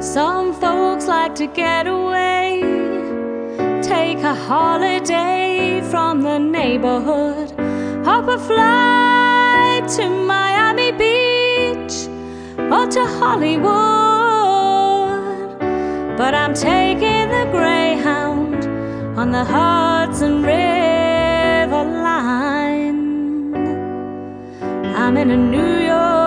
Some folks like to get away, take a holiday from the neighborhood, hop a flight to Miami Beach or to Hollywood. But I'm taking the Greyhound on the Hudson River line. I'm in a New York.